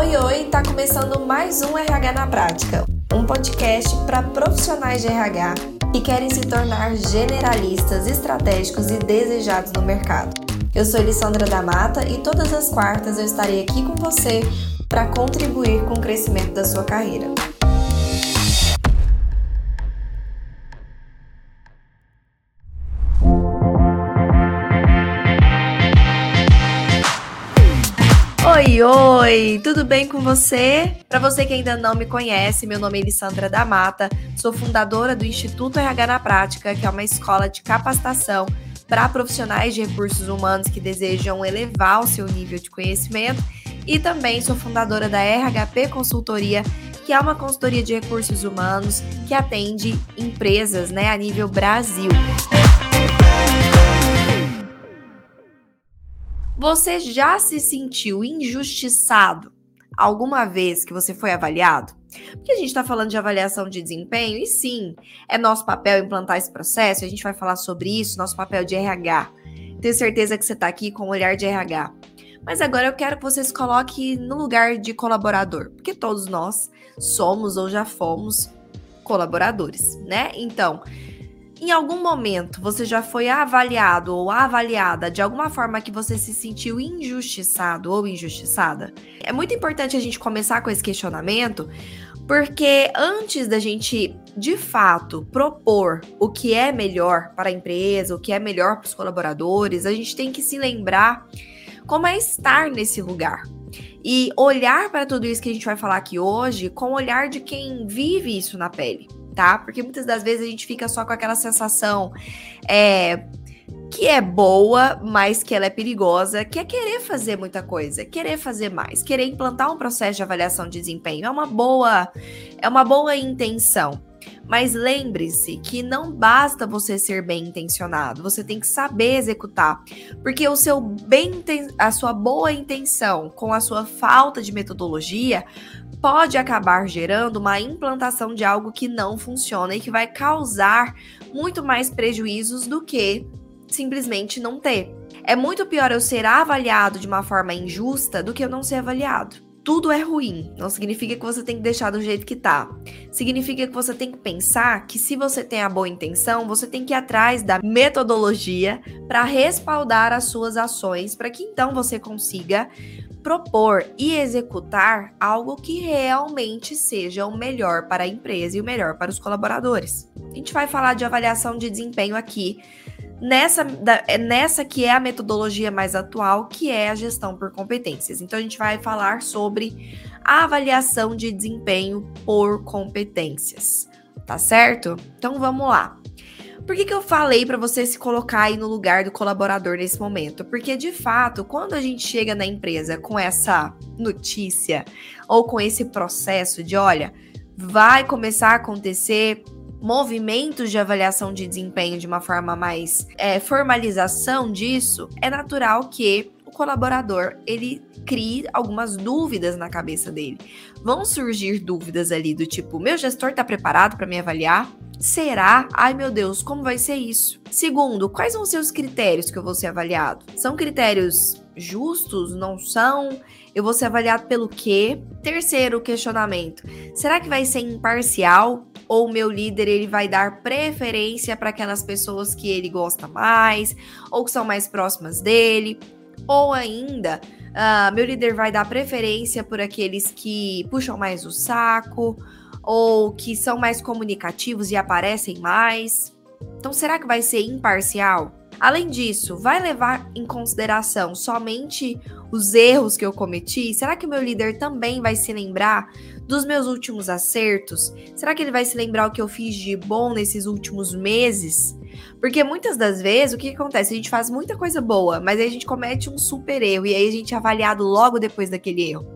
Oi, oi, tá começando mais um RH na Prática, um podcast para profissionais de RH que querem se tornar generalistas, estratégicos e desejados no mercado. Eu sou Elissandra da Mata e todas as quartas eu estarei aqui com você para contribuir com o crescimento da sua carreira. Oi, tudo bem com você? Para você que ainda não me conhece, meu nome é Elissandra da Mata, sou fundadora do Instituto RH na Prática, que é uma escola de capacitação para profissionais de recursos humanos que desejam elevar o seu nível de conhecimento e também sou fundadora da RHP Consultoria, que é uma consultoria de recursos humanos que atende empresas né, a nível Brasil. Você já se sentiu injustiçado alguma vez que você foi avaliado? Porque a gente está falando de avaliação de desempenho, e sim, é nosso papel implantar esse processo, a gente vai falar sobre isso, nosso papel de RH. Tenho certeza que você está aqui com o olhar de RH. Mas agora eu quero que você se coloque no lugar de colaborador, porque todos nós somos ou já fomos colaboradores, né? Então, em algum momento você já foi avaliado ou avaliada de alguma forma que você se sentiu injustiçado ou injustiçada? É muito importante a gente começar com esse questionamento, porque antes da gente de fato propor o que é melhor para a empresa, o que é melhor para os colaboradores, a gente tem que se lembrar como é estar nesse lugar. E olhar para tudo isso que a gente vai falar aqui hoje com o olhar de quem vive isso na pele tá? Porque muitas das vezes a gente fica só com aquela sensação é, que é boa, mas que ela é perigosa, que é querer fazer muita coisa, querer fazer mais, querer implantar um processo de avaliação de desempenho. É uma boa, é uma boa intenção. Mas lembre-se que não basta você ser bem intencionado, você tem que saber executar, porque o seu bem, a sua boa intenção com a sua falta de metodologia pode acabar gerando uma implantação de algo que não funciona e que vai causar muito mais prejuízos do que simplesmente não ter. É muito pior eu ser avaliado de uma forma injusta do que eu não ser avaliado. Tudo é ruim, não significa que você tem que deixar do jeito que tá. Significa que você tem que pensar que se você tem a boa intenção, você tem que ir atrás da metodologia para respaldar as suas ações, para que então você consiga propor e executar algo que realmente seja o melhor para a empresa e o melhor para os colaboradores. A gente vai falar de avaliação de desempenho aqui, nessa, da, é nessa que é a metodologia mais atual, que é a gestão por competências. Então, a gente vai falar sobre a avaliação de desempenho por competências, tá certo? Então, vamos lá. Por que, que eu falei para você se colocar aí no lugar do colaborador nesse momento? Porque, de fato, quando a gente chega na empresa com essa notícia ou com esse processo de, olha, vai começar a acontecer movimentos de avaliação de desempenho de uma forma mais é, formalização disso, é natural que o colaborador ele crie algumas dúvidas na cabeça dele. Vão surgir dúvidas ali do tipo: meu gestor está preparado para me avaliar? Será? Ai meu Deus, como vai ser isso? Segundo, quais vão ser os critérios que eu vou ser avaliado? São critérios justos? Não são? Eu vou ser avaliado pelo quê? Terceiro questionamento: será que vai ser imparcial? Ou o meu líder ele vai dar preferência para aquelas pessoas que ele gosta mais, ou que são mais próximas dele? Ou ainda, uh, meu líder vai dar preferência por aqueles que puxam mais o saco? ou que são mais comunicativos e aparecem mais? Então, será que vai ser imparcial? Além disso, vai levar em consideração somente os erros que eu cometi? Será que o meu líder também vai se lembrar dos meus últimos acertos? Será que ele vai se lembrar o que eu fiz de bom nesses últimos meses? Porque muitas das vezes o que acontece? A gente faz muita coisa boa, mas aí a gente comete um super erro e aí a gente é avaliado logo depois daquele erro.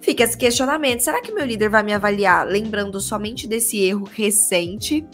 Fica esse questionamento: será que meu líder vai me avaliar lembrando somente desse erro recente?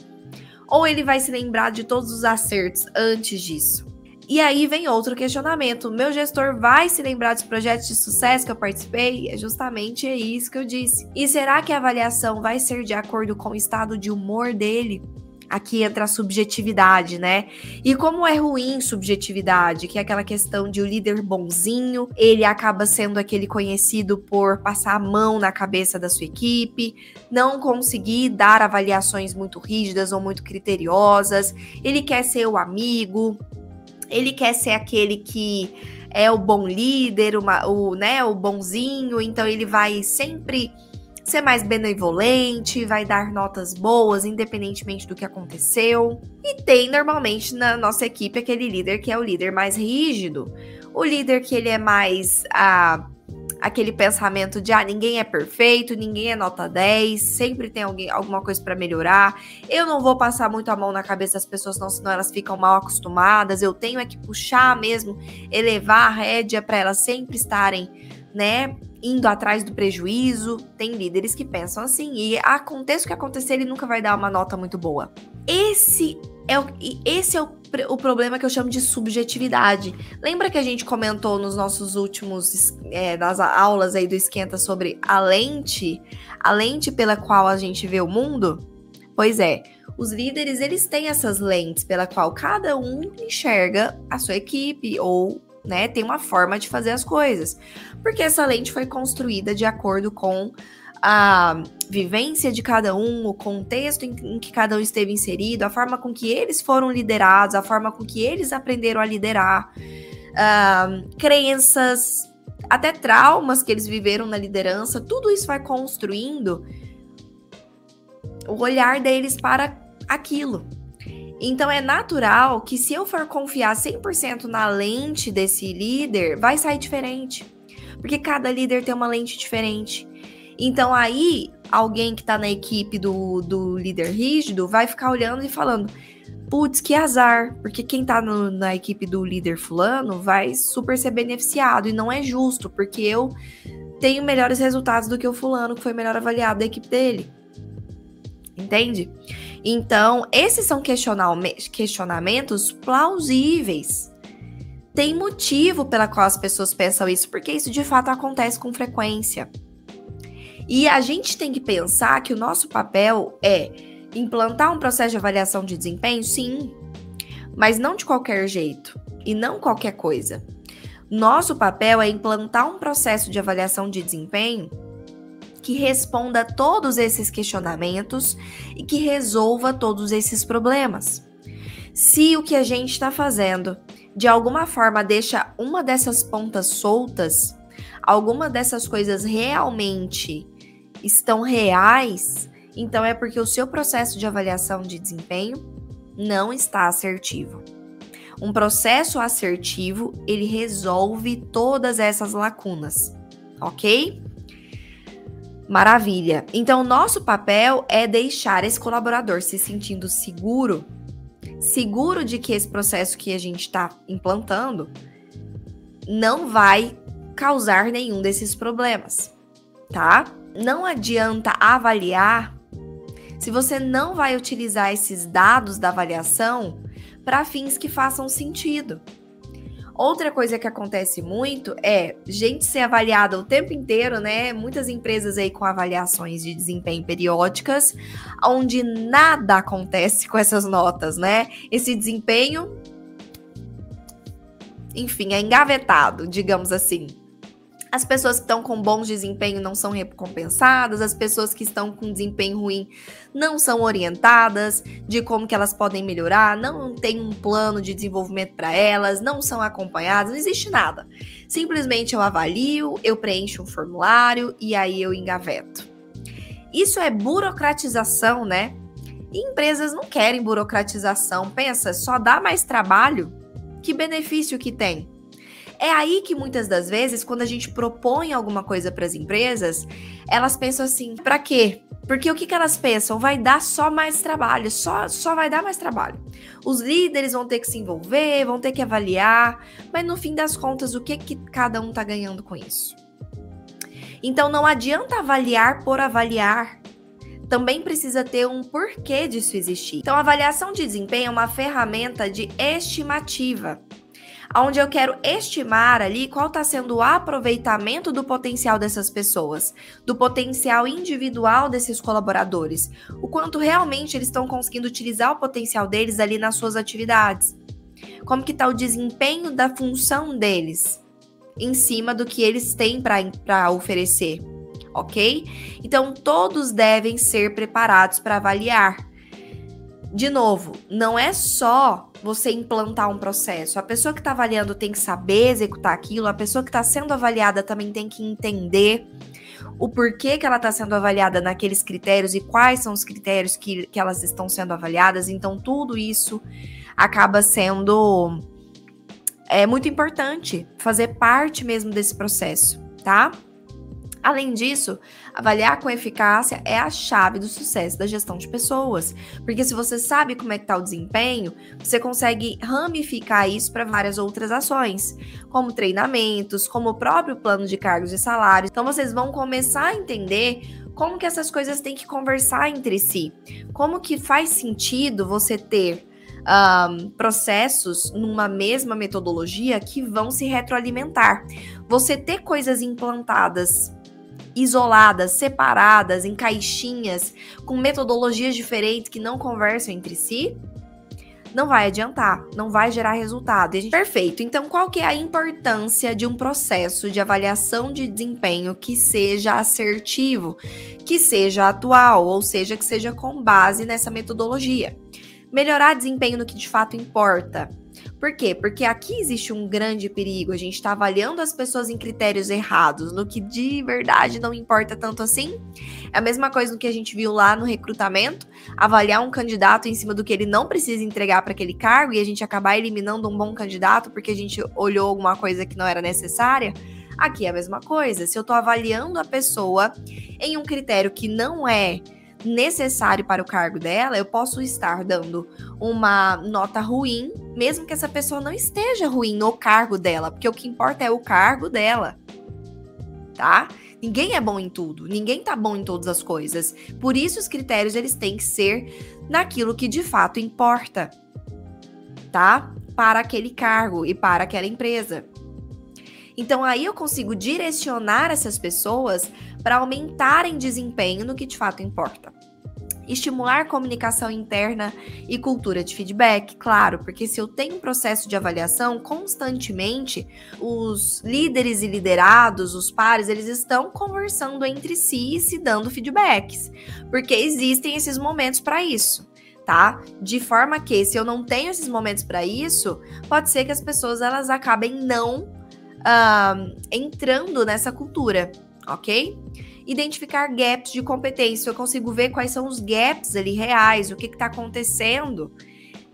Ou ele vai se lembrar de todos os acertos antes disso? E aí vem outro questionamento: meu gestor vai se lembrar dos projetos de sucesso que eu participei? É justamente isso que eu disse. E será que a avaliação vai ser de acordo com o estado de humor dele? Aqui entra a subjetividade, né? E como é ruim subjetividade, que é aquela questão de o líder bonzinho, ele acaba sendo aquele conhecido por passar a mão na cabeça da sua equipe, não conseguir dar avaliações muito rígidas ou muito criteriosas, ele quer ser o amigo, ele quer ser aquele que é o bom líder, uma, o, né, o bonzinho, então ele vai sempre ser mais benevolente, vai dar notas boas, independentemente do que aconteceu. E tem normalmente na nossa equipe aquele líder que é o líder mais rígido, o líder que ele é mais ah, aquele pensamento de ah, ninguém é perfeito, ninguém é nota 10, sempre tem alguém, alguma coisa para melhorar. Eu não vou passar muito a mão na cabeça das pessoas, não, senão elas ficam mal acostumadas. Eu tenho é que puxar mesmo, elevar a rédea para elas sempre estarem, né, indo atrás do prejuízo. Tem líderes que pensam assim, e aconteça o que acontecer, ele nunca vai dar uma nota muito boa. Esse é o, esse é o, o problema que eu chamo de subjetividade. Lembra que a gente comentou nos nossos últimos é, nas aulas aí do esquenta sobre a lente, a lente pela qual a gente vê o mundo? Pois é, os líderes eles têm essas lentes pela qual cada um enxerga a sua equipe ou né, tem uma forma de fazer as coisas. Porque essa lente foi construída de acordo com a vivência de cada um, o contexto em, que cada um esteve inserido, a forma com que eles foram liderados, a forma com que eles aprenderam a liderar, uh, crenças, até traumas que eles viveram na liderança, tudo isso vai construindo o olhar deles para aquilo. Então é natural que se eu for confiar 100% na lente desse líder, vai sair diferente. Porque cada líder tem uma lente diferente. Então aí, alguém que tá na equipe do, do líder rígido vai ficar olhando e falando: putz, que azar, porque quem tá no, na equipe do líder fulano vai super ser beneficiado. E não é justo, porque eu tenho melhores resultados do que o fulano que foi melhor avaliado da equipe dele. Entende? Então, esses são questionamentos plausíveis. Tem motivo pela qual as pessoas pensam isso, porque isso de fato acontece com frequência. E a gente tem que pensar que o nosso papel é implantar um processo de avaliação de desempenho, sim, mas não de qualquer jeito e não qualquer coisa. Nosso papel é implantar um processo de avaliação de desempenho que responda todos esses questionamentos e que resolva todos esses problemas. Se o que a gente está fazendo de alguma forma deixa uma dessas pontas soltas, alguma dessas coisas realmente estão reais, então é porque o seu processo de avaliação de desempenho não está assertivo. Um processo assertivo, ele resolve todas essas lacunas, ok? Maravilha. Então, nosso papel é deixar esse colaborador se sentindo seguro, seguro de que esse processo que a gente está implantando não vai causar nenhum desses problemas, tá? não adianta avaliar se você não vai utilizar esses dados da avaliação para fins que façam sentido. Outra coisa que acontece muito é gente ser avaliada o tempo inteiro, né? Muitas empresas aí com avaliações de desempenho periódicas, onde nada acontece com essas notas, né? Esse desempenho, enfim, é engavetado, digamos assim. As pessoas que estão com bom desempenho não são recompensadas, as pessoas que estão com desempenho ruim não são orientadas de como que elas podem melhorar, não tem um plano de desenvolvimento para elas, não são acompanhadas, não existe nada. Simplesmente eu avalio, eu preencho um formulário e aí eu engaveto. Isso é burocratização, né? E empresas não querem burocratização. Pensa, só dá mais trabalho. Que benefício que tem? É aí que muitas das vezes, quando a gente propõe alguma coisa para as empresas, elas pensam assim: para quê? Porque o que, que elas pensam? Vai dar só mais trabalho, só, só vai dar mais trabalho. Os líderes vão ter que se envolver, vão ter que avaliar, mas no fim das contas, o que, que cada um está ganhando com isso? Então não adianta avaliar por avaliar. Também precisa ter um porquê disso existir. Então, a avaliação de desempenho é uma ferramenta de estimativa onde eu quero estimar ali qual está sendo o aproveitamento do potencial dessas pessoas, do potencial individual desses colaboradores, o quanto realmente eles estão conseguindo utilizar o potencial deles ali nas suas atividades. Como que está o desempenho da função deles em cima do que eles têm para oferecer, ok? Então todos devem ser preparados para avaliar de novo, não é só você implantar um processo. A pessoa que está avaliando tem que saber executar aquilo, a pessoa que está sendo avaliada também tem que entender o porquê que ela está sendo avaliada naqueles critérios e quais são os critérios que, que elas estão sendo avaliadas. Então, tudo isso acaba sendo é muito importante fazer parte mesmo desse processo, tá? Além disso, avaliar com eficácia é a chave do sucesso da gestão de pessoas, porque se você sabe como é que está o desempenho, você consegue ramificar isso para várias outras ações, como treinamentos, como o próprio plano de cargos e salários. Então vocês vão começar a entender como que essas coisas têm que conversar entre si, como que faz sentido você ter um, processos numa mesma metodologia que vão se retroalimentar. Você ter coisas implantadas isoladas, separadas, em caixinhas, com metodologias diferentes que não conversam entre si, não vai adiantar, não vai gerar resultado. Gente... Perfeito. Então, qual que é a importância de um processo de avaliação de desempenho que seja assertivo, que seja atual, ou seja, que seja com base nessa metodologia? Melhorar desempenho no que de fato importa por quê? Porque aqui existe um grande perigo. A gente está avaliando as pessoas em critérios errados, no que de verdade não importa tanto assim. É a mesma coisa do que a gente viu lá no recrutamento, avaliar um candidato em cima do que ele não precisa entregar para aquele cargo e a gente acabar eliminando um bom candidato porque a gente olhou alguma coisa que não era necessária. Aqui é a mesma coisa. Se eu estou avaliando a pessoa em um critério que não é necessário para o cargo dela, eu posso estar dando uma nota ruim, mesmo que essa pessoa não esteja ruim no cargo dela, porque o que importa é o cargo dela. Tá? Ninguém é bom em tudo, ninguém tá bom em todas as coisas. Por isso os critérios eles têm que ser naquilo que de fato importa. Tá? Para aquele cargo e para aquela empresa. Então aí eu consigo direcionar essas pessoas para aumentarem desempenho no que de fato importa. Estimular comunicação interna e cultura de feedback, claro, porque se eu tenho um processo de avaliação constantemente, os líderes e liderados, os pares, eles estão conversando entre si e se dando feedbacks, porque existem esses momentos para isso tá? De forma que se eu não tenho esses momentos para isso, pode ser que as pessoas elas acabem não uh, entrando nessa cultura, ok? Identificar gaps de competência. Eu consigo ver quais são os gaps ali reais, o que está acontecendo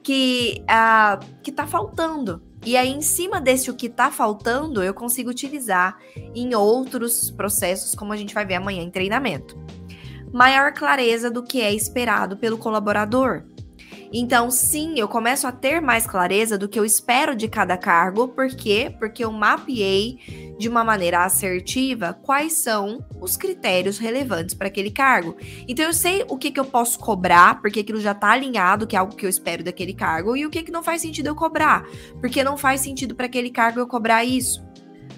que uh, que está faltando. E aí, em cima desse o que está faltando, eu consigo utilizar em outros processos, como a gente vai ver amanhã em treinamento. Maior clareza do que é esperado pelo colaborador. Então, sim, eu começo a ter mais clareza do que eu espero de cada cargo. Por quê? Porque eu mapeei de uma maneira assertiva quais são os critérios relevantes para aquele cargo. Então, eu sei o que, que eu posso cobrar, porque aquilo já está alinhado, que é algo que eu espero daquele cargo, e o que, que não faz sentido eu cobrar, porque não faz sentido para aquele cargo eu cobrar isso.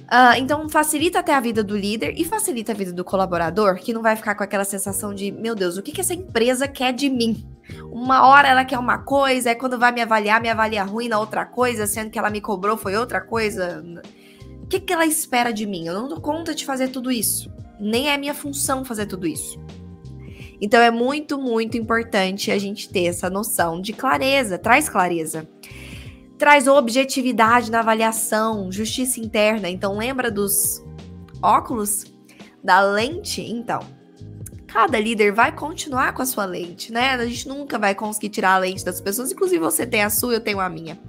Uh, então, facilita até a vida do líder e facilita a vida do colaborador, que não vai ficar com aquela sensação de, meu Deus, o que, que essa empresa quer de mim? Uma hora ela quer uma coisa, aí quando vai me avaliar, me avalia ruim na outra coisa, sendo que ela me cobrou foi outra coisa. O que, que ela espera de mim? Eu não dou conta de fazer tudo isso. Nem é minha função fazer tudo isso. Então é muito, muito importante a gente ter essa noção de clareza, traz clareza traz objetividade na avaliação, justiça interna. Então, lembra dos óculos? Da lente? Então, cada líder vai continuar com a sua lente, né? A gente nunca vai conseguir tirar a lente das pessoas, inclusive você tem a sua, eu tenho a minha.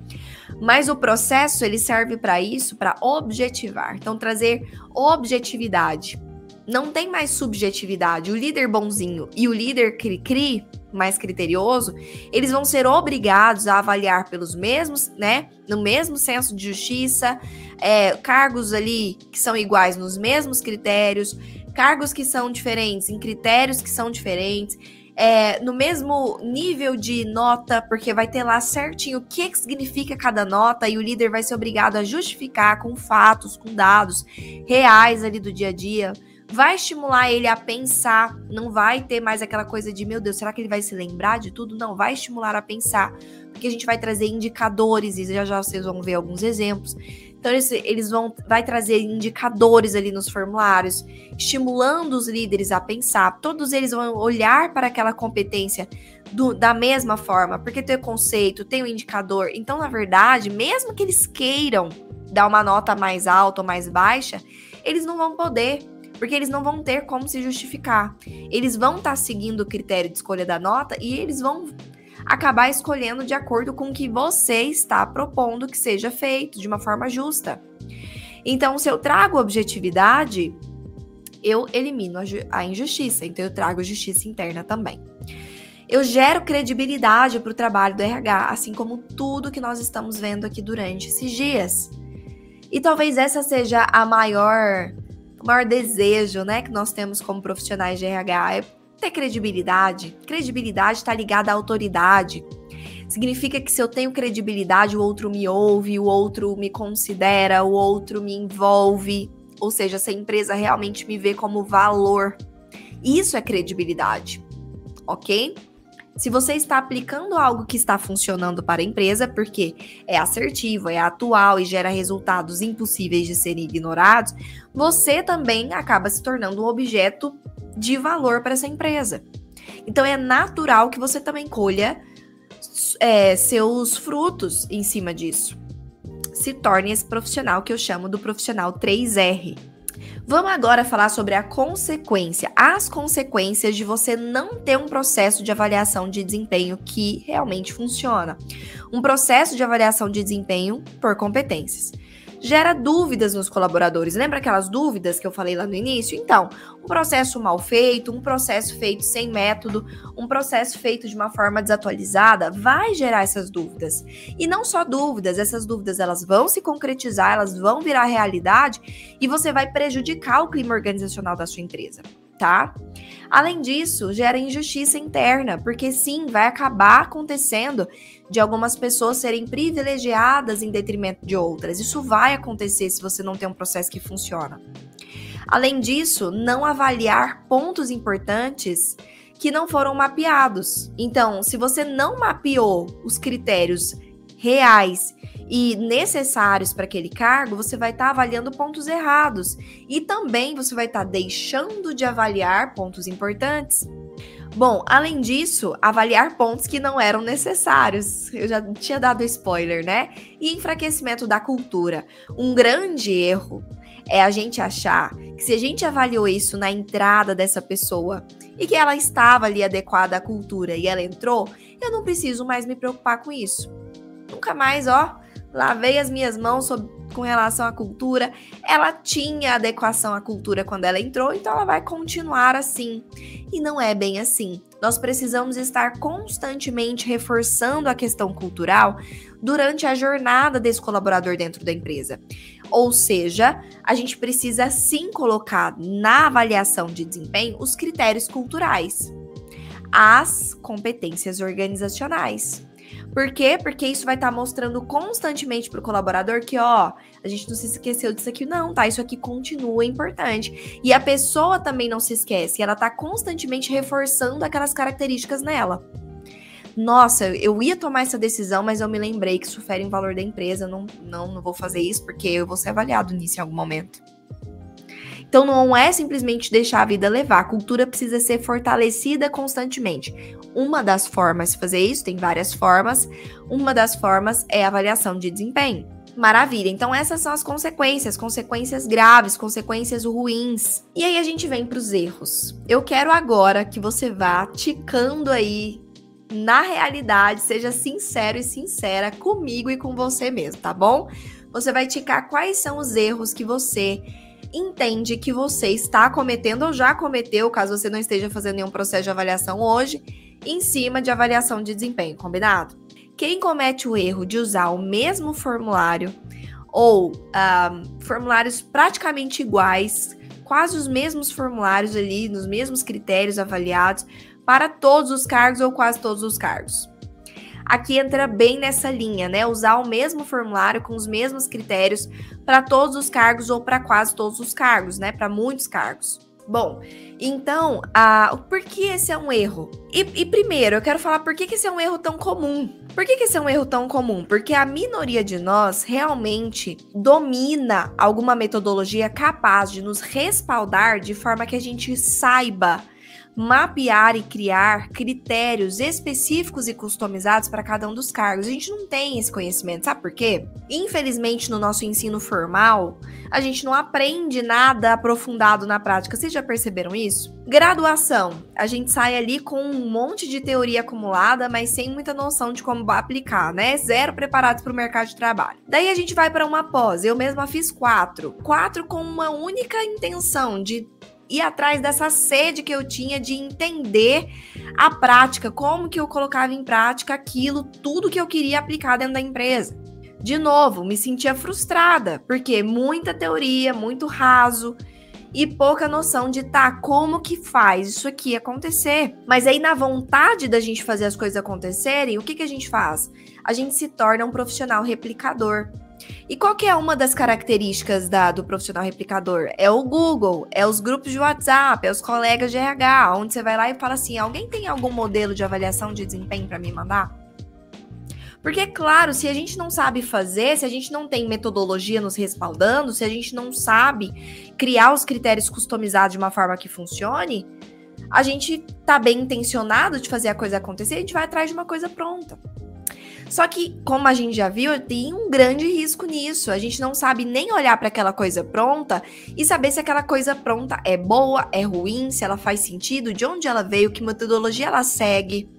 Mas o processo ele serve para isso, para objetivar. Então trazer objetividade. Não tem mais subjetividade. O líder bonzinho e o líder cri-cri mais criterioso, eles vão ser obrigados a avaliar pelos mesmos, né, no mesmo senso de justiça, é, cargos ali que são iguais nos mesmos critérios, cargos que são diferentes em critérios que são diferentes. é, no mesmo nível de nota, porque vai ter lá certinho o que, que significa cada nota e o líder vai ser obrigado a justificar com fatos, com dados reais ali do dia a dia. Vai estimular ele a pensar, não vai ter mais aquela coisa de, meu Deus, será que ele vai se lembrar de tudo? Não, vai estimular a pensar, porque a gente vai trazer indicadores, e já já vocês vão ver alguns exemplos. Então, eles, eles vão vai trazer indicadores ali nos formulários, estimulando os líderes a pensar. Todos eles vão olhar para aquela competência do, da mesma forma, porque tem o conceito, tem o indicador. Então, na verdade, mesmo que eles queiram dar uma nota mais alta ou mais baixa, eles não vão poder, porque eles não vão ter como se justificar. Eles vão estar tá seguindo o critério de escolha da nota e eles vão acabar escolhendo de acordo com o que você está propondo que seja feito de uma forma justa. Então, se eu trago objetividade, eu elimino a, injustiça, então eu trago justiça interna também. Eu gero credibilidade para o trabalho do RH, assim como tudo que nós estamos vendo aqui durante esses dias. E talvez essa seja a maior, o maior desejo, né, que nós temos como profissionais de RH, é ter credibilidade. Credibilidade está ligada à autoridade. Significa que se eu tenho credibilidade, o outro me ouve, o outro me considera, o outro me envolve. Ou seja, se a empresa realmente me vê como valor. Isso é credibilidade, ok? Se você está aplicando algo que está funcionando para a empresa, porque é assertivo, é atual e gera resultados impossíveis de serem ignorados, você também acaba se tornando um objeto de valor para essa empresa. Então é natural que você também colha é, seus frutos em cima disso. Se torne esse profissional que eu chamo do profissional 3R. Vamos agora falar sobre a consequência, as consequências de você não ter um processo de avaliação de desempenho que realmente funciona. Um processo de avaliação de desempenho por competências gera dúvidas nos colaboradores. Lembra aquelas dúvidas que eu falei lá no início? Então, um processo mal feito, um processo feito sem método, um processo feito de uma forma desatualizada vai gerar essas dúvidas. E não só dúvidas, essas dúvidas elas vão se concretizar, elas vão virar realidade e você vai prejudicar o clima organizacional da sua empresa tá? Além disso, gera injustiça interna, porque sim, vai acabar acontecendo de algumas pessoas serem privilegiadas em detrimento de outras. Isso vai acontecer se você não tem um processo que funciona. Além disso, não avaliar pontos importantes que não foram mapeados. Então, se você não mapeou os critérios reais e necessários para aquele cargo, você vai estar tá avaliando pontos errados. E também você vai estar tá deixando de avaliar pontos importantes. Bom, além disso, avaliar pontos que não eram necessários. Eu já tinha dado spoiler, né? E enfraquecimento da cultura. Um grande erro é a gente achar que se a gente avaliou isso na entrada dessa pessoa e que ela estava ali adequada à cultura e ela entrou, eu não preciso mais me preocupar com isso. Nunca mais, ó, lavei as minhas mãos com relação à cultura. Ela tinha adequação à cultura quando ela entrou, então ela vai continuar assim. E não é bem assim. Nós precisamos estar constantemente reforçando a questão cultural durante a jornada desse colaborador dentro da empresa. Ou seja, a gente precisa sim colocar na avaliação de desempenho os critérios culturais, as competências organizacionais. Por quê? Porque isso vai estar tá mostrando constantemente para o colaborador que, ó, a gente não se esqueceu disso aqui, não, tá? Isso aqui continua importante. E a pessoa também não se esquece, ela está constantemente reforçando aquelas características nela. Nossa, eu ia tomar essa decisão, mas eu me lembrei que isso fere valor da empresa. Não, não, não vou fazer isso porque eu vou ser avaliado nisso em algum momento. Então não é simplesmente deixar a vida levar, a cultura precisa ser fortalecida constantemente. Uma das formas de fazer isso, tem várias formas, uma das formas é a avaliação de desempenho. Maravilha. Então essas são as consequências, consequências graves, consequências ruins. E aí a gente vem para os erros. Eu quero agora que você vá ticando aí na realidade, seja sincero e sincera comigo e com você mesmo, tá bom? Você vai ticar quais são os erros que você entende que você está cometendo ou já cometeu, caso você não esteja fazendo nenhum processo de avaliação hoje, em cima de avaliação de desempenho, combinado? Quem comete o erro de usar o mesmo formulário ou um, formulários praticamente iguais, quase os mesmos formulários ali, nos mesmos critérios avaliados, para todos os cargos ou quase todos os cargos. Aqui entra bem nessa linha, né? Usar o mesmo formulário com os mesmos critérios para todos os cargos ou para quase todos os cargos, né? Para muitos cargos. Bom, então, uh, por que esse é um erro? E, e, primeiro, eu quero falar por que, que esse é um erro tão comum. Por que, que esse é um erro tão comum? Porque a minoria de nós realmente domina alguma metodologia capaz de nos respaldar de forma que a gente saiba mapear e criar critérios específicos e customizados para cada um dos cargos. A gente não tem esse conhecimento, sabe por quê? Infelizmente, no nosso ensino formal, a gente não aprende nada aprofundado na prática. Vocês já perceberam isso? Graduação, a gente sai ali com um monte de teoria acumulada, mas sem muita noção de como aplicar, né? Zero preparados para o mercado de trabalho. Daí a gente vai para uma pós. Eu mesma fiz quatro. Quatro com uma única intenção de ir atrás dessa sede que eu tinha de entender a prática, como que eu colocava em prática aquilo, tudo que eu queria aplicar dentro da empresa. De novo, me sentia frustrada, porque muita teoria, muito raso e pouca noção de tá, como que faz isso aqui acontecer. Mas aí na vontade da gente fazer as coisas acontecerem, o que que a gente faz? A gente se torna um profissional replicador. E qual que é uma das características da, do profissional replicador? É o Google, é os grupos de WhatsApp, é os colegas de RH, onde você vai lá e fala assim: alguém tem algum modelo de avaliação de desempenho para me mandar? Porque, claro, se a gente não sabe fazer, se a gente não tem metodologia nos respaldando, se a gente não sabe criar os critérios customizados de uma forma que funcione, a gente tá bem intencionado de fazer a coisa acontecer, a gente vai atrás de uma coisa pronta. Só que, como a gente já viu, tem um grande risco nisso. A gente não sabe nem olhar para aquela coisa pronta e saber se aquela coisa pronta é boa, é ruim, se ela faz sentido, de onde ela veio, que metodologia ela segue.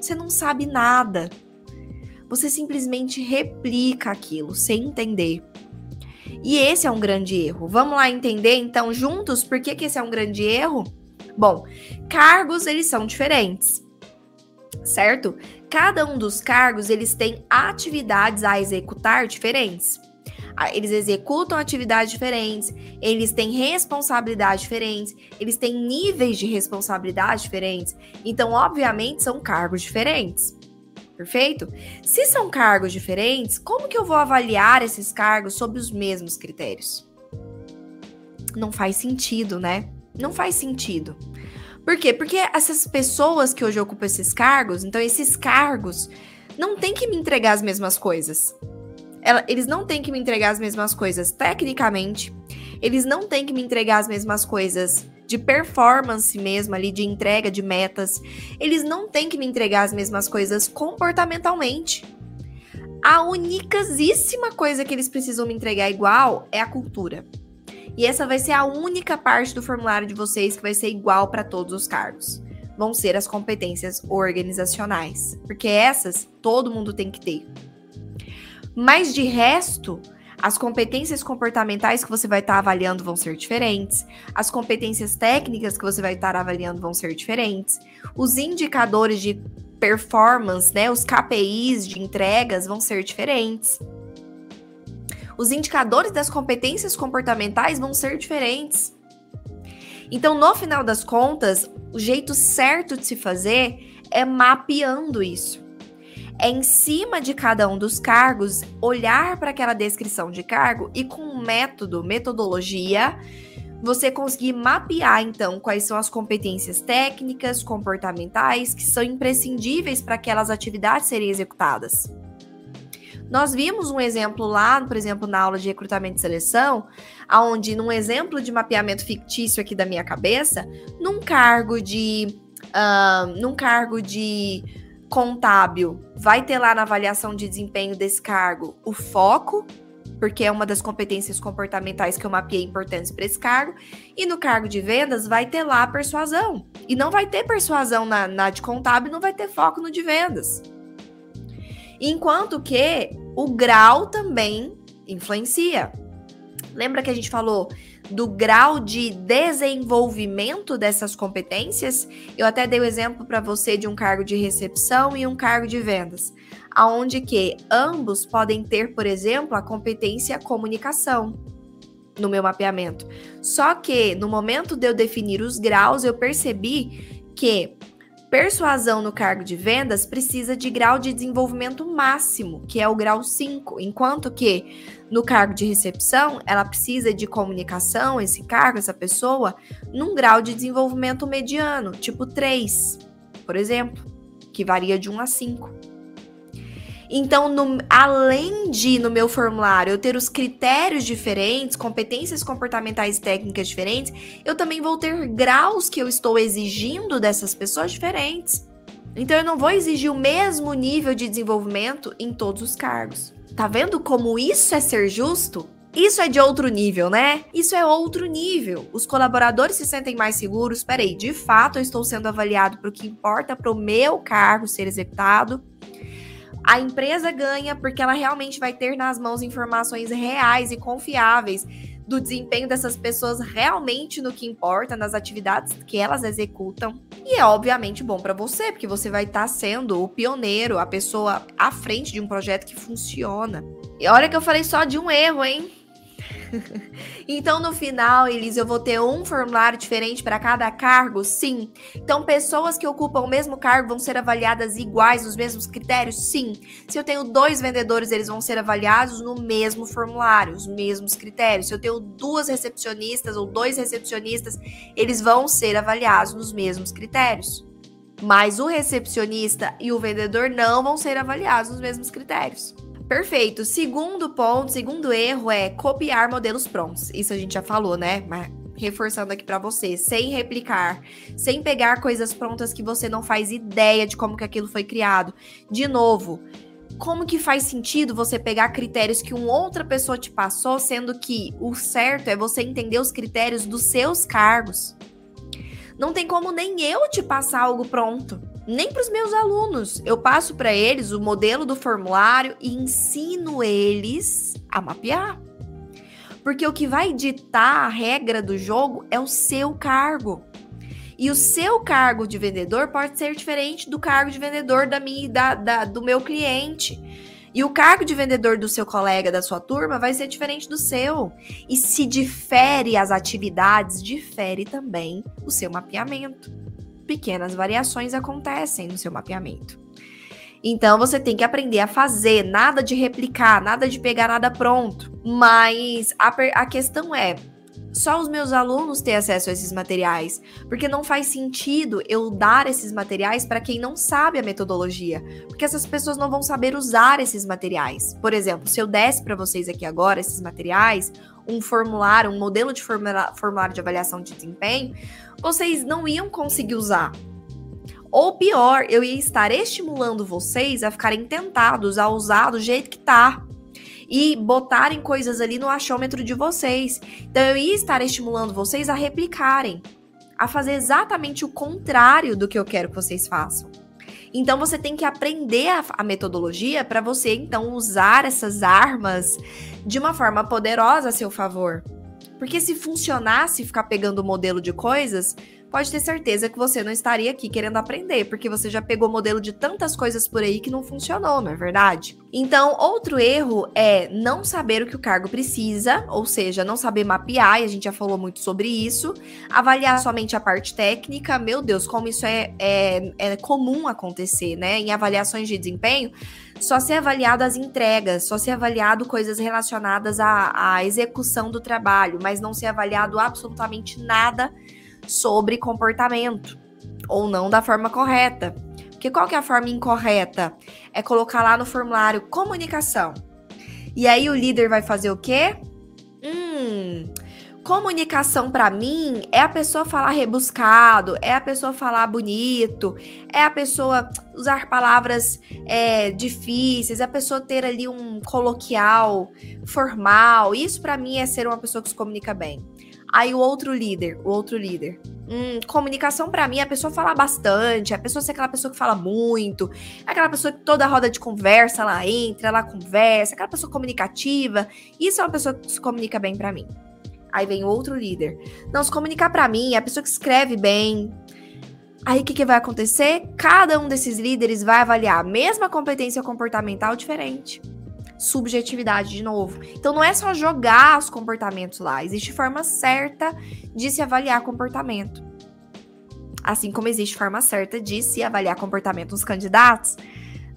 Você não sabe nada. Você simplesmente replica aquilo sem entender. E esse é um grande erro. Vamos lá entender então juntos por que, que esse é um grande erro? Bom, cargos eles são diferentes certo? Cada um dos cargos, eles têm atividades a executar diferentes. Eles executam atividades diferentes, eles têm responsabilidades diferentes, eles têm níveis de responsabilidade diferentes. Então, obviamente, são cargos diferentes. Perfeito? Se são cargos diferentes, como que eu vou avaliar esses cargos sob os mesmos critérios? Não faz sentido, né? Não faz sentido. Por quê? Porque essas pessoas que hoje ocupam esses cargos, então esses cargos, não tem que me entregar as mesmas coisas. Ela, eles não têm que me entregar as mesmas coisas tecnicamente, eles não têm que me entregar as mesmas coisas de performance mesmo ali, de entrega de metas. Eles não têm que me entregar as mesmas coisas comportamentalmente. A unicasíssima coisa que eles precisam me entregar igual é a cultura. E essa vai ser a única parte do formulário de vocês que vai ser igual para todos os cargos. Vão ser as competências organizacionais, porque essas todo mundo tem que ter. Mas de resto, as competências comportamentais que você vai estar tá avaliando vão ser diferentes, as competências técnicas que você vai estar tá avaliando vão ser diferentes, os indicadores de performance, né, os KPIs de entregas vão ser diferentes os indicadores das competências comportamentais vão ser diferentes. Então, no final das contas, o jeito certo de se fazer é mapeando isso. É em cima de cada um dos cargos, olhar para aquela descrição de cargo e com método, metodologia, você conseguir mapear então quais são as competências técnicas, comportamentais que são imprescindíveis para aquelas atividades serem executadas. Nós vimos um exemplo lá, por exemplo, na aula de recrutamento e seleção, aonde num exemplo de mapeamento fictício aqui da minha cabeça, num cargo de uh, num cargo de contábil, vai ter lá na avaliação de desempenho desse cargo o foco, porque é uma das competências comportamentais que eu mapeei importantes para esse cargo, e no cargo de vendas vai ter lá persuasão. E não vai ter persuasão na, na de contábil, não vai ter foco no de vendas. Enquanto que o grau também influencia. Lembra que a gente falou do grau de desenvolvimento dessas competências? Eu até dei o exemplo para você de um cargo de recepção e um cargo de vendas, aonde que ambos podem ter, por exemplo, a competência comunicação no meu mapeamento. Só que no momento de eu definir os graus, eu percebi que Persuasão no cargo de vendas precisa de grau de desenvolvimento máximo, que é o grau 5, enquanto que no cargo de recepção, ela precisa de comunicação, esse cargo, essa pessoa, num grau de desenvolvimento mediano, tipo 3, por exemplo, que varia de 1 a 5. Então, no, além de no meu formulário eu ter os critérios diferentes, competências comportamentais e técnicas diferentes, eu também vou ter graus que eu estou exigindo dessas pessoas diferentes. Então, eu não vou exigir o mesmo nível de desenvolvimento em todos os cargos. Tá vendo como isso é ser justo? Isso é de outro nível, né? Isso é outro nível. Os colaboradores se sentem mais seguros. Peraí, de fato eu estou sendo avaliado para o que importa para o meu cargo ser executado. A empresa ganha porque ela realmente vai ter nas mãos informações reais e confiáveis do desempenho dessas pessoas realmente no que importa, nas atividades que elas executam. E é obviamente bom para você, porque você vai estar tá sendo o pioneiro, a pessoa à frente de um projeto que funciona. E olha que eu falei só de um erro, hein? então, no final, Elis, eu vou ter um formulário diferente para cada cargo? Sim. Então, pessoas que ocupam o mesmo cargo vão ser avaliadas iguais, nos mesmos critérios? Sim. Se eu tenho dois vendedores, eles vão ser avaliados no mesmo formulário, os mesmos critérios. Se eu tenho duas recepcionistas ou dois recepcionistas, eles vão ser avaliados nos mesmos critérios. Mas o recepcionista e o vendedor não vão ser avaliados nos mesmos critérios. Perfeito. Segundo ponto, segundo erro é copiar modelos prontos. Isso a gente já falou, né? Mas reforçando aqui para você, sem replicar, sem pegar coisas prontas que você não faz ideia de como que aquilo foi criado. De novo, como que faz sentido você pegar critérios que uma outra pessoa te passou, sendo que o certo é você entender os critérios dos seus cargos? Não tem como nem eu te passar algo pronto nem para os meus alunos. Eu passo para eles o modelo do formulário e ensino eles a mapear. Porque o que vai ditar a regra do jogo é o seu cargo. E o seu cargo de vendedor pode ser diferente do cargo de vendedor da minha, da, da, do meu cliente. E o cargo de vendedor do seu colega, da sua turma, vai ser diferente do seu. E se difere as atividades, difere também o seu mapeamento pequenas variações acontecem no seu mapeamento. Então você tem que aprender a fazer, nada de replicar, nada de pegar nada pronto. Mas a, a questão é: só os meus alunos têm acesso a esses materiais, porque não faz sentido eu dar esses materiais para quem não sabe a metodologia, porque essas pessoas não vão saber usar esses materiais. Por exemplo, se eu desse para vocês aqui agora esses materiais, um formulário, um modelo de formulário de avaliação de desempenho, vocês não iam conseguir usar. Ou pior, eu ia estar estimulando vocês a ficarem tentados a usar do jeito que tá. E botarem coisas ali no achômetro de vocês. Então eu ia estar estimulando vocês a replicarem, a fazer exatamente o contrário do que eu quero que vocês façam. Então você tem que aprender a, a metodologia para você então usar essas armas de uma forma poderosa a seu favor. Porque se funcionasse ficar pegando o modelo de coisas, pode ter certeza que você não estaria aqui querendo aprender, porque você já pegou modelo de tantas coisas por aí que não funcionou, não é verdade? Então, outro erro é não saber o que o cargo precisa, ou seja, não saber mapear, e a gente já falou muito sobre isso, avaliar somente a parte técnica, meu Deus, como isso é, é, é comum acontecer, né? Em avaliações de desempenho, só ser avaliado as entregas, só ser avaliado coisas relacionadas à, à execução do trabalho, mas não ser avaliado absolutamente nada sobre comportamento ou não da forma correta. Porque qual que é a forma incorreta? É colocar lá no formulário comunicação. E aí o líder vai fazer o quê? Hum, comunicação para mim é a pessoa falar rebuscado, é a pessoa falar bonito, é a pessoa usar palavras é, difíceis, é a pessoa ter ali um coloquial formal. Isso para mim é ser uma pessoa que se comunica bem. Aí o outro líder, o outro líder. Hum, comunicação para mim é a pessoa falar bastante, é a pessoa ser aquela pessoa que fala muito, é aquela pessoa que toda roda de conversa ela entra, ela conversa, aquela pessoa comunicativa. Isso é uma pessoa que se comunica bem para mim. Aí vem o outro líder. Não, se comunicar para mim é a pessoa que escreve bem. Aí o que, que vai acontecer? Cada um desses líderes vai avaliar a mesma competência comportamental diferente subjetividade de novo. Então não é só jogar os comportamentos lá, existe forma certa de se avaliar comportamento. Assim como existe forma certa de se avaliar comportamento dos candidatos,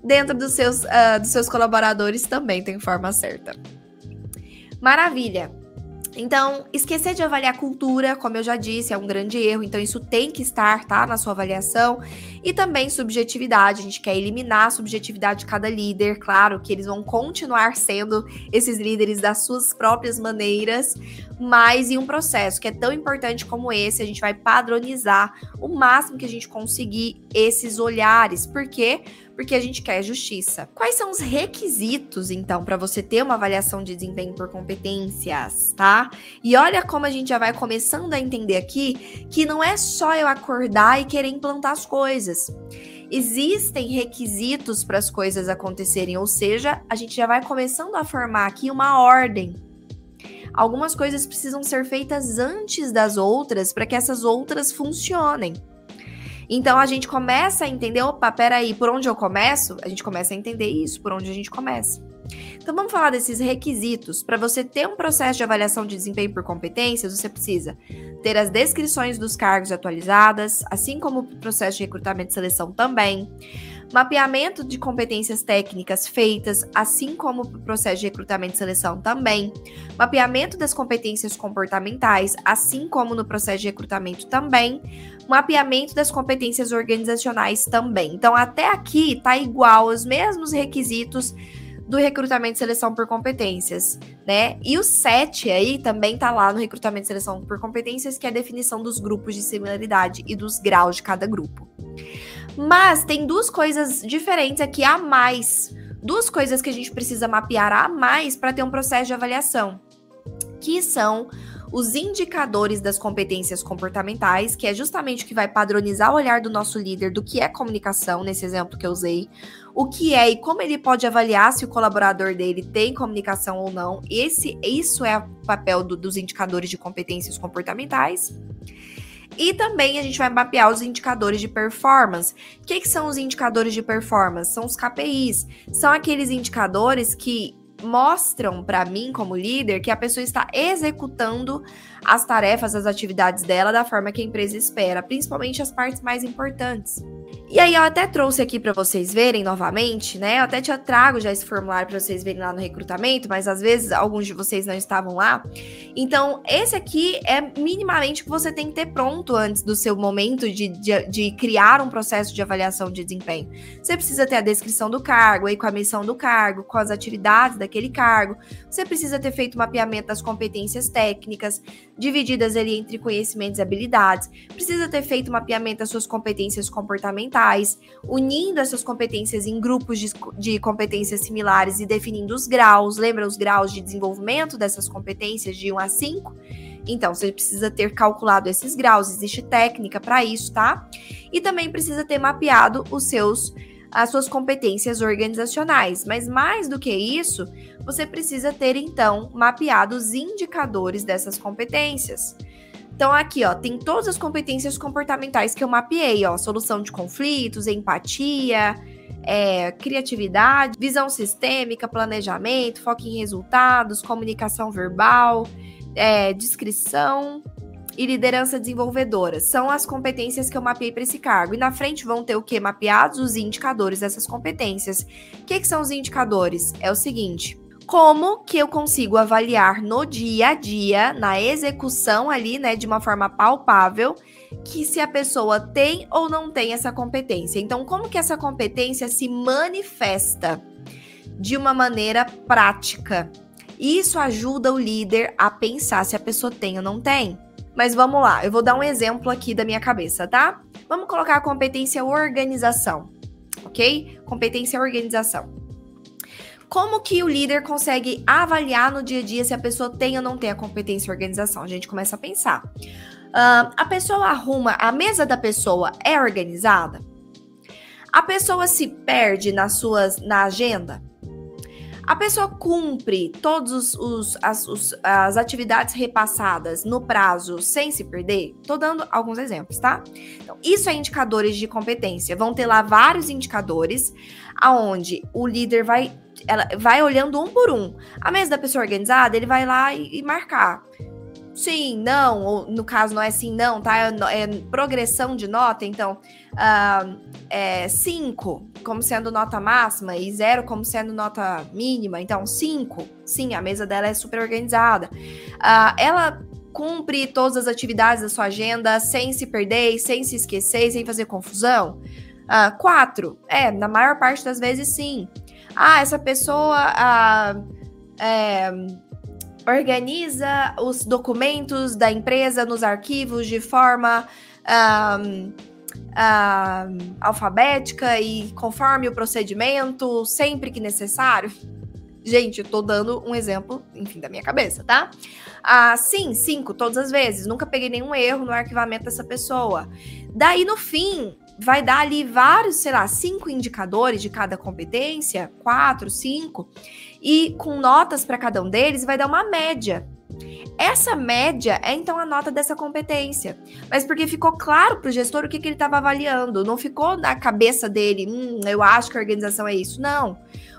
dentro dos seus, uh, dos seus colaboradores também tem forma certa. Maravilha! Então, esquecer de avaliar cultura, como eu já disse, é um grande erro. Então, isso tem que estar, tá, na sua avaliação. E também subjetividade. A gente quer eliminar a subjetividade de cada líder. Claro que eles vão continuar sendo esses líderes das suas próprias maneiras, mas em um processo que é tão importante como esse, a gente vai padronizar o máximo que a gente conseguir esses olhares. Por quê? Porque a gente quer justiça. Quais são os requisitos, então, para você ter uma avaliação de desempenho por competências, tá? E olha como a gente já vai começando a entender aqui que não é só eu acordar e querer implantar as coisas. Existem requisitos para as coisas acontecerem, ou seja, a gente já vai começando a formar aqui uma ordem algumas coisas precisam ser feitas antes das outras para que essas outras funcionem. Então a gente começa a entender, opa, peraí, por onde eu começo? A gente começa a entender isso, por onde a gente começa. Então vamos falar desses requisitos. Para você ter um processo de avaliação de desempenho por competências, você precisa ter as descrições dos cargos atualizadas, assim como o processo de recrutamento e seleção também mapeamento de competências técnicas feitas, assim como o processo de recrutamento e seleção também, mapeamento das competências comportamentais, assim como no processo de recrutamento também, mapeamento das competências organizacionais também. Então, até aqui tá igual os mesmos requisitos do recrutamento e seleção por competências, né? E o 7 aí também tá lá no recrutamento e seleção por competências, que é a definição dos grupos de similaridade e dos graus de cada grupo. Mas tem duas coisas diferentes aqui a mais. Duas coisas que a gente precisa mapear a mais para ter um processo de avaliação, que são os indicadores das competências comportamentais, que é justamente o que vai padronizar o olhar do nosso líder do que é comunicação, nesse exemplo que eu usei, o que é e como ele pode avaliar se o colaborador dele tem comunicação ou não. Esse, isso é o papel do, dos indicadores de competências comportamentais. E também a gente vai mapear os indicadores de performance. O que, que são os indicadores de performance? São os KPIs. São aqueles indicadores que mostram para mim, como líder, que a pessoa está executando as tarefas, as atividades dela da forma que a empresa espera, principalmente as partes mais importantes. E aí eu até trouxe aqui para vocês verem novamente, né? Eu até te trago já esse formulário para vocês verem lá no recrutamento, mas às vezes alguns de vocês não estavam lá. Então, esse aqui é minimamente o que você tem que ter pronto antes do seu momento de, de, de criar um processo de avaliação de desempenho. Você precisa ter a descrição do cargo, aí com a missão do cargo, com as atividades daquele cargo. Você precisa ter feito o mapeamento das competências técnicas, divididas ali entre conhecimentos e habilidades. Precisa ter feito mapeamento das suas competências comportamentais, unindo essas competências em grupos de, de competências similares e definindo os graus. Lembra os graus de desenvolvimento dessas competências de 1 a 5? Então, você precisa ter calculado esses graus, existe técnica para isso, tá? E também precisa ter mapeado os seus as suas competências organizacionais. Mas mais do que isso, você precisa ter então mapeado os indicadores dessas competências. Então aqui, ó, tem todas as competências comportamentais que eu mapeei, ó, solução de conflitos, empatia, é, criatividade, visão sistêmica, planejamento, foco em resultados, comunicação verbal, é, descrição, e liderança desenvolvedora. São as competências que eu mapeei para esse cargo. E na frente vão ter o que? Mapeados os indicadores dessas competências. O que, que são os indicadores? É o seguinte. Como que eu consigo avaliar no dia a dia, na execução ali, né, de uma forma palpável, que se a pessoa tem ou não tem essa competência? Então, como que essa competência se manifesta de uma maneira prática? Isso ajuda o líder a pensar se a pessoa tem ou não tem. Mas vamos lá, eu vou dar um exemplo aqui da minha cabeça, tá? Vamos colocar a competência organização, ok? Competência organização. Como que o líder consegue avaliar no dia a dia se a pessoa tem ou não tem a competência organização? A gente começa a pensar. Uh, a pessoa arruma, a mesa da pessoa é organizada? A pessoa se perde nas suas, na agenda? a pessoa cumpre todas as, os, as atividades repassadas no prazo sem se perder? Tô dando alguns exemplos, tá? Então, isso é indicadores de competência. Vão ter lá vários indicadores aonde o líder vai, ela, vai olhando um por um. A mesa da pessoa organizada, ele vai lá e, e marcar sim, não, ou no caso não é sim, não, tá? É, é progressão de nota, então, uh, é 5 como sendo nota máxima e 0 como sendo nota mínima, então 5, sim, a mesa dela é super organizada. Uh, ela cumpre todas as atividades da sua agenda sem se perder, sem se esquecer, sem fazer confusão? Uh, quatro, é, na maior parte das vezes sim. Ah, essa pessoa uh, é, organiza os documentos da empresa nos arquivos de forma um, um, alfabética e conforme o procedimento, sempre que necessário. Gente, eu tô dando um exemplo, enfim, da minha cabeça, tá? Ah, sim, cinco, todas as vezes. Nunca peguei nenhum erro no arquivamento dessa pessoa. Daí, no fim, vai dar ali vários, sei lá, cinco indicadores de cada competência, quatro, cinco, e com notas para cada um deles, vai dar uma média. Essa média é então a nota dessa competência. Mas porque ficou claro para o gestor o que, que ele estava avaliando. Não ficou na cabeça dele, hum, eu acho que a organização é isso. Não.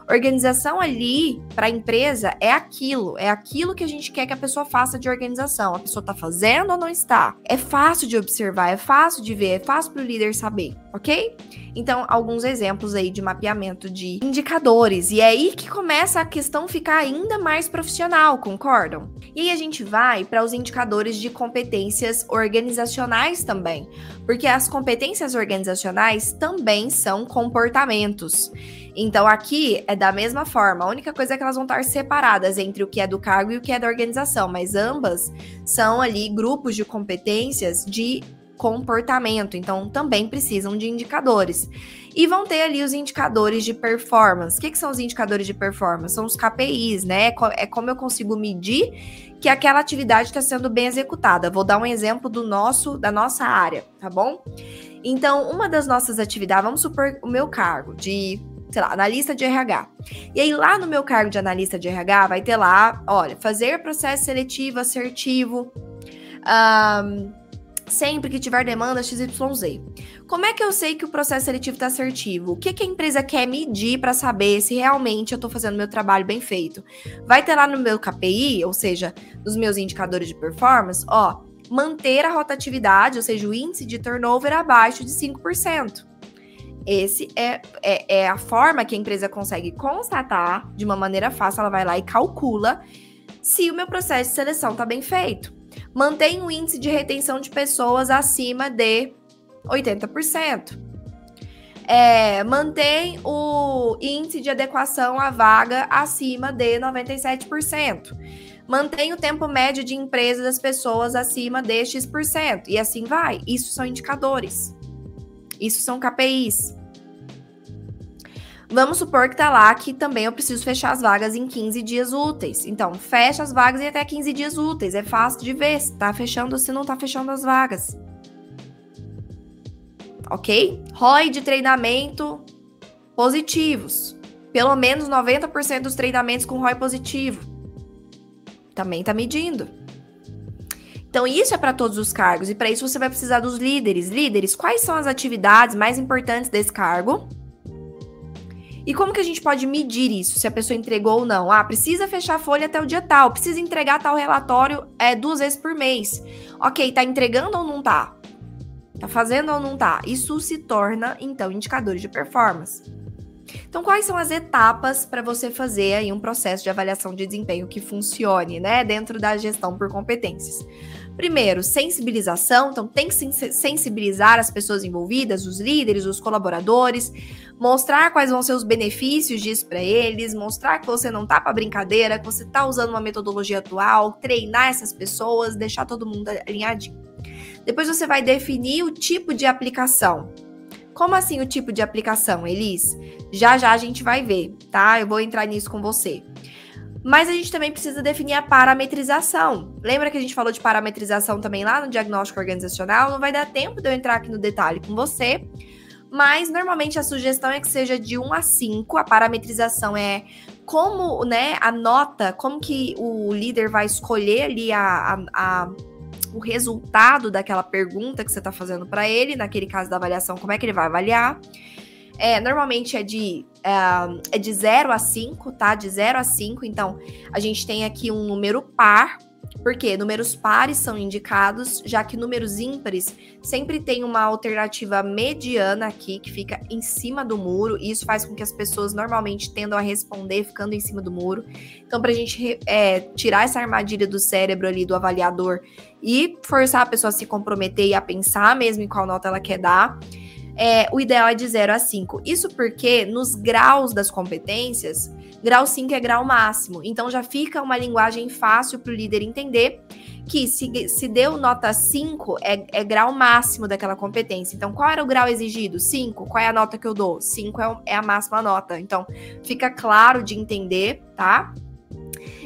Organização ali para a empresa é aquilo, é aquilo que a gente quer que a pessoa faça de organização. A pessoa está fazendo ou não está? É fácil de observar, é fácil de ver, é fácil para o líder saber, ok? Então, alguns exemplos aí de mapeamento de indicadores. E é aí que começa a questão ficar ainda mais profissional, concordam? E aí a gente vai para os indicadores de competências organizacionais também, porque as competências organizacionais também são comportamentos. Então aqui é da mesma forma, a única coisa é que elas vão estar separadas entre o que é do cargo e o que é da organização, mas ambas são ali grupos de competências de comportamento, então também precisam de indicadores. E vão ter ali os indicadores de performance. O que, que são os indicadores de performance? São os KPIs, né? É como eu consigo medir que aquela atividade está sendo bem executada. Vou dar um exemplo do nosso, da nossa área, tá bom? Então, uma das nossas atividades, vamos supor o meu cargo de sei lá, analista de RH. E aí, lá no meu cargo de analista de RH, vai ter lá, olha, fazer processo seletivo assertivo. Um, sempre que tiver demanda XYZ. Como é que eu sei que o processo seletivo está assertivo? O que, que a empresa quer medir para saber se realmente eu estou fazendo meu trabalho bem feito? Vai ter lá no meu KPI, ou seja, nos meus indicadores de performance, ó, manter a rotatividade, ou seja, o índice de turnover abaixo de 5%. Esse é, é, é, a forma que a empresa consegue constatar de uma maneira fácil. Ela vai lá e calcula se o meu processo de seleção está bem feito. Mantém o índice de retenção de pessoas acima de 80%. É, mantém o índice de adequação à vaga acima de 97%. Mantém o tempo médio de empresa das pessoas acima de X%. E assim vai. Isso são indicadores. Isso são KPIs. Vamos supor que tá lá que também eu preciso fechar as vagas em 15 dias úteis. Então, fecha as vagas em até 15 dias úteis. É fácil de ver se tá fechando ou se não tá fechando as vagas. Ok? ROI de treinamento positivos. Pelo menos 90% dos treinamentos com ROI positivo. Também tá medindo. Então, isso é para todos os cargos, e para isso você vai precisar dos líderes. Líderes, quais são as atividades mais importantes desse cargo? E como que a gente pode medir isso, se a pessoa entregou ou não? Ah, precisa fechar a folha até o dia tal, precisa entregar tal relatório é, duas vezes por mês. Ok, tá entregando ou não tá? Tá fazendo ou não tá? Isso se torna, então, indicadores de performance. Então, quais são as etapas para você fazer aí um processo de avaliação de desempenho que funcione, né, dentro da gestão por competências? Primeiro, sensibilização, então tem que sensibilizar as pessoas envolvidas, os líderes, os colaboradores, mostrar quais vão ser os benefícios disso para eles, mostrar que você não tá para brincadeira, que você tá usando uma metodologia atual, treinar essas pessoas, deixar todo mundo alinhadinho. Depois você vai definir o tipo de aplicação. Como assim o tipo de aplicação, Elis? Já já a gente vai ver, tá? Eu vou entrar nisso com você. Mas a gente também precisa definir a parametrização. Lembra que a gente falou de parametrização também lá no diagnóstico organizacional? Não vai dar tempo de eu entrar aqui no detalhe com você, mas normalmente a sugestão é que seja de 1 a 5. A parametrização é como, né, a nota, como que o líder vai escolher ali a, a, a o resultado daquela pergunta que você está fazendo para ele, naquele caso da avaliação, como é que ele vai avaliar. É, normalmente é de, é, é de 0 a 5, tá? De 0 a 5. Então, a gente tem aqui um número par, Porque números pares são indicados, já que números ímpares sempre tem uma alternativa mediana aqui que fica em cima do muro, e isso faz com que as pessoas normalmente tendam a responder ficando em cima do muro. Então, para a gente é, tirar essa armadilha do cérebro ali do avaliador e forçar a pessoa a se comprometer e a pensar mesmo em qual nota ela quer dar, é, o ideal é de 0 a 5. Isso porque nos graus das competências, grau 5 é grau máximo. Então já fica uma linguagem fácil para o líder entender que se, se deu nota 5, é, é, grau máximo daquela competência. Então, qual era o grau exigido? 5. Qual é a nota que eu dou? 5 é, é a máxima nota. Então, fica claro de entender, tá?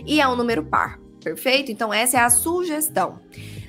E é um número par, perfeito? Então, essa é a sugestão.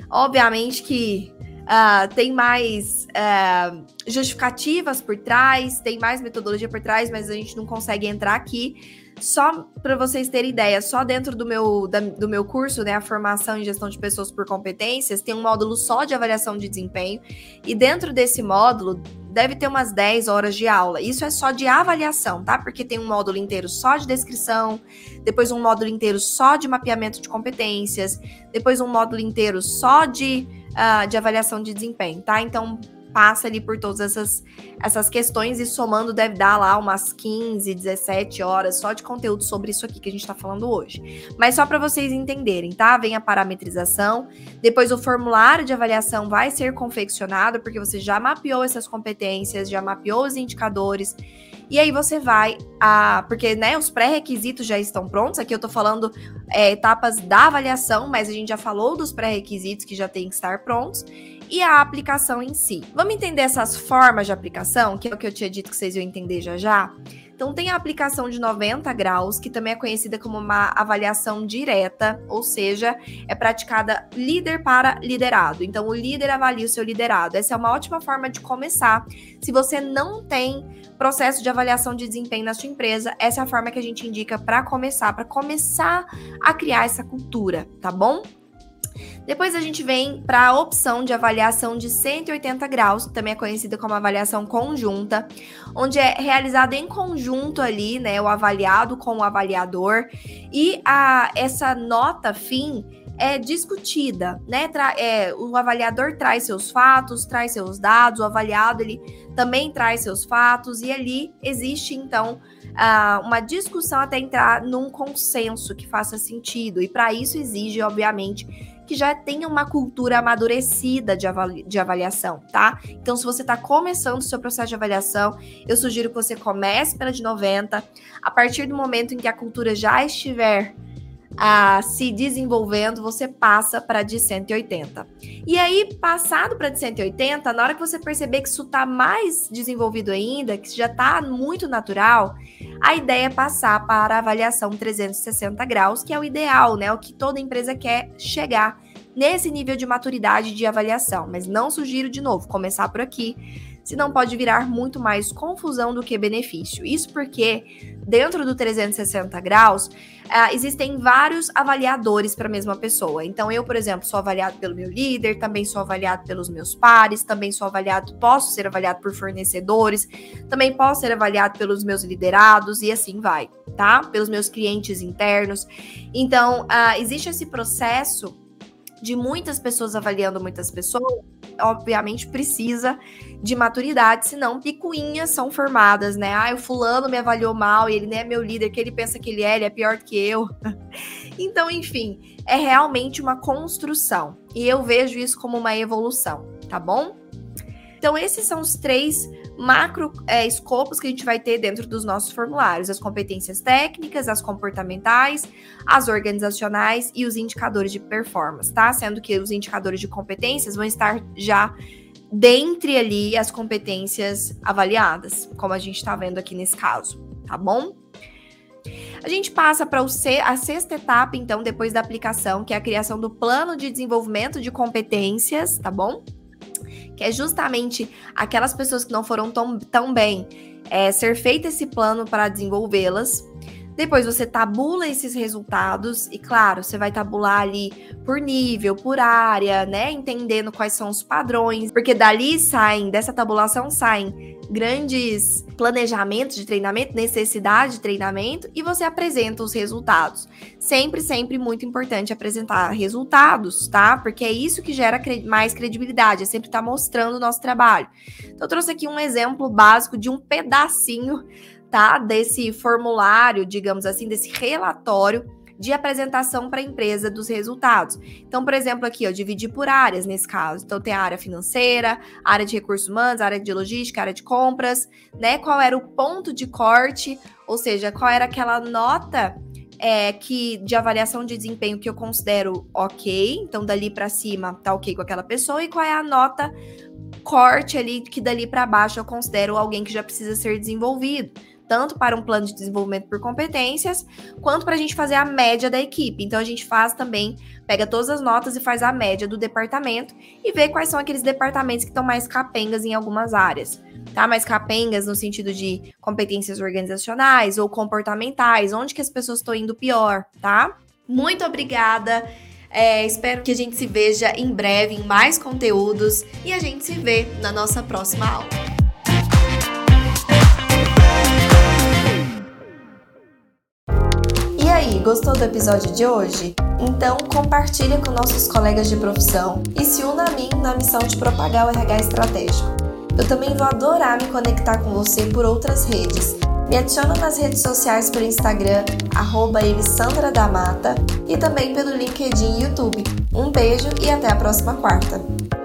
Obviamente que Uh, tem mais uh, justificativas por trás, tem mais metodologia por trás, mas a gente não consegue entrar aqui. Só para vocês terem ideia, só dentro do meu, da, do meu curso, né, a formação em gestão de pessoas por competências, tem um módulo só de avaliação de desempenho, e dentro desse módulo deve ter umas 10 horas de aula. Isso é só de avaliação, tá? Porque tem um módulo inteiro só de descrição, depois um módulo inteiro só de mapeamento de competências, depois um módulo inteiro só de uh, de avaliação de desempenho, tá? Então, passa ali por todas essas, essas questões e somando deve dar lá umas 15, 17 horas só de conteúdo sobre isso aqui que a gente está falando hoje. Mas só para vocês entenderem, tá? Vem a parametrização, depois o formulário de avaliação vai ser confeccionado porque você já mapeou essas competências, já mapeou os indicadores. E aí você vai a. Porque né, os pré-requisitos já estão prontos. Aqui eu estou falando é, etapas da avaliação, mas a gente já falou dos pré-requisitos que já tem que estar prontos. E a aplicação em si. Vamos entender essas formas de aplicação, que é o que eu tinha dito que vocês iam entender já já? Então, tem a aplicação de 90 graus, que também é conhecida como uma avaliação direta, ou seja, é praticada líder para liderado. Então, o líder avalia o seu liderado. Essa é uma ótima forma de começar. Se você não tem processo de avaliação de desempenho na sua empresa, essa é a forma que a gente indica para começar, para começar a criar essa cultura, tá bom? Depois a gente vem para a opção de avaliação de 180 graus, também é conhecida como avaliação conjunta, onde é realizada em conjunto ali, né, o avaliado com o avaliador, e a essa nota fim é discutida, né? Tra é, o avaliador traz seus fatos, traz seus dados, o avaliado ele também traz seus fatos e ali existe então uh, uma discussão até entrar num consenso que faça sentido e para isso exige, obviamente, que já tenha uma cultura amadurecida de, avali de avaliação, tá? Então, se você está começando o seu processo de avaliação, eu sugiro que você comece pela de 90. A partir do momento em que a cultura já estiver a se desenvolvendo, você passa para de 180. E aí, passado para de 180, na hora que você perceber que isso está mais desenvolvido ainda, que já está muito natural, a ideia é passar para a avaliação 360 graus, que é o ideal, né? O que toda empresa quer chegar nesse nível de maturidade de avaliação. Mas não sugiro de novo começar por aqui senão pode virar muito mais confusão do que benefício. Isso porque, dentro do 360 graus, uh, existem vários avaliadores para a mesma pessoa. Então, eu, por exemplo, sou avaliado pelo meu líder, também sou avaliado pelos meus pares, também sou avaliado, posso ser avaliado por fornecedores, também posso ser avaliado pelos meus liderados e assim vai, tá? Pelos meus clientes internos. Então, uh, existe esse processo de muitas pessoas avaliando muitas pessoas, obviamente precisa de maturidade, senão picuinhas são formadas, né? Ah, o fulano me avaliou mal ele nem é meu líder, que ele pensa que ele é, ele é pior que eu. então, enfim, é realmente uma construção. E eu vejo isso como uma evolução, tá bom? Então, esses são os três macro é, escopos que a gente vai ter dentro dos nossos formulários: as competências técnicas, as comportamentais, as organizacionais e os indicadores de performance, tá? Sendo que os indicadores de competências vão estar já dentre ali as competências avaliadas, como a gente está vendo aqui nesse caso, tá bom? A gente passa para a sexta etapa, então, depois da aplicação, que é a criação do plano de desenvolvimento de competências, tá bom? Que é justamente aquelas pessoas que não foram tão, tão bem, é, ser feito esse plano para desenvolvê-las. Depois você tabula esses resultados e, claro, você vai tabular ali por nível, por área, né? Entendendo quais são os padrões, porque dali saem, dessa tabulação saem grandes planejamentos de treinamento, necessidade de treinamento e você apresenta os resultados. Sempre, sempre muito importante apresentar resultados, tá? Porque é isso que gera mais credibilidade, é sempre estar tá mostrando o nosso trabalho. Então, eu trouxe aqui um exemplo básico de um pedacinho, tá? Desse formulário, digamos assim, desse relatório de apresentação para a empresa dos resultados. Então, por exemplo, aqui, eu dividi por áreas nesse caso. Então, tem a área financeira, área de recursos humanos, área de logística, área de compras, né? Qual era o ponto de corte, ou seja, qual era aquela nota é, que de avaliação de desempenho que eu considero ok, então dali para cima tá ok com aquela pessoa, e qual é a nota corte ali que dali para baixo eu considero alguém que já precisa ser desenvolvido tanto para um plano de desenvolvimento por competências, quanto para a gente fazer a média da equipe. Então a gente faz também, pega todas as notas e faz a média do departamento e vê quais são aqueles departamentos que estão mais capengas em algumas áreas. Tá? Mais capengas no sentido de competências organizacionais ou comportamentais, onde que as pessoas estão indo pior, tá? Muito obrigada. É, espero que a gente se veja em breve em mais conteúdos e a gente se vê na nossa próxima aula. Aí, gostou do episódio de hoje? Então compartilhe com nossos colegas de profissão e se una a mim na missão de propagar o RH estratégico. Eu também vou adorar me conectar com você por outras redes. Me adiciona nas redes sociais pelo Instagram, arroba e também pelo LinkedIn e YouTube. Um beijo e até a próxima quarta!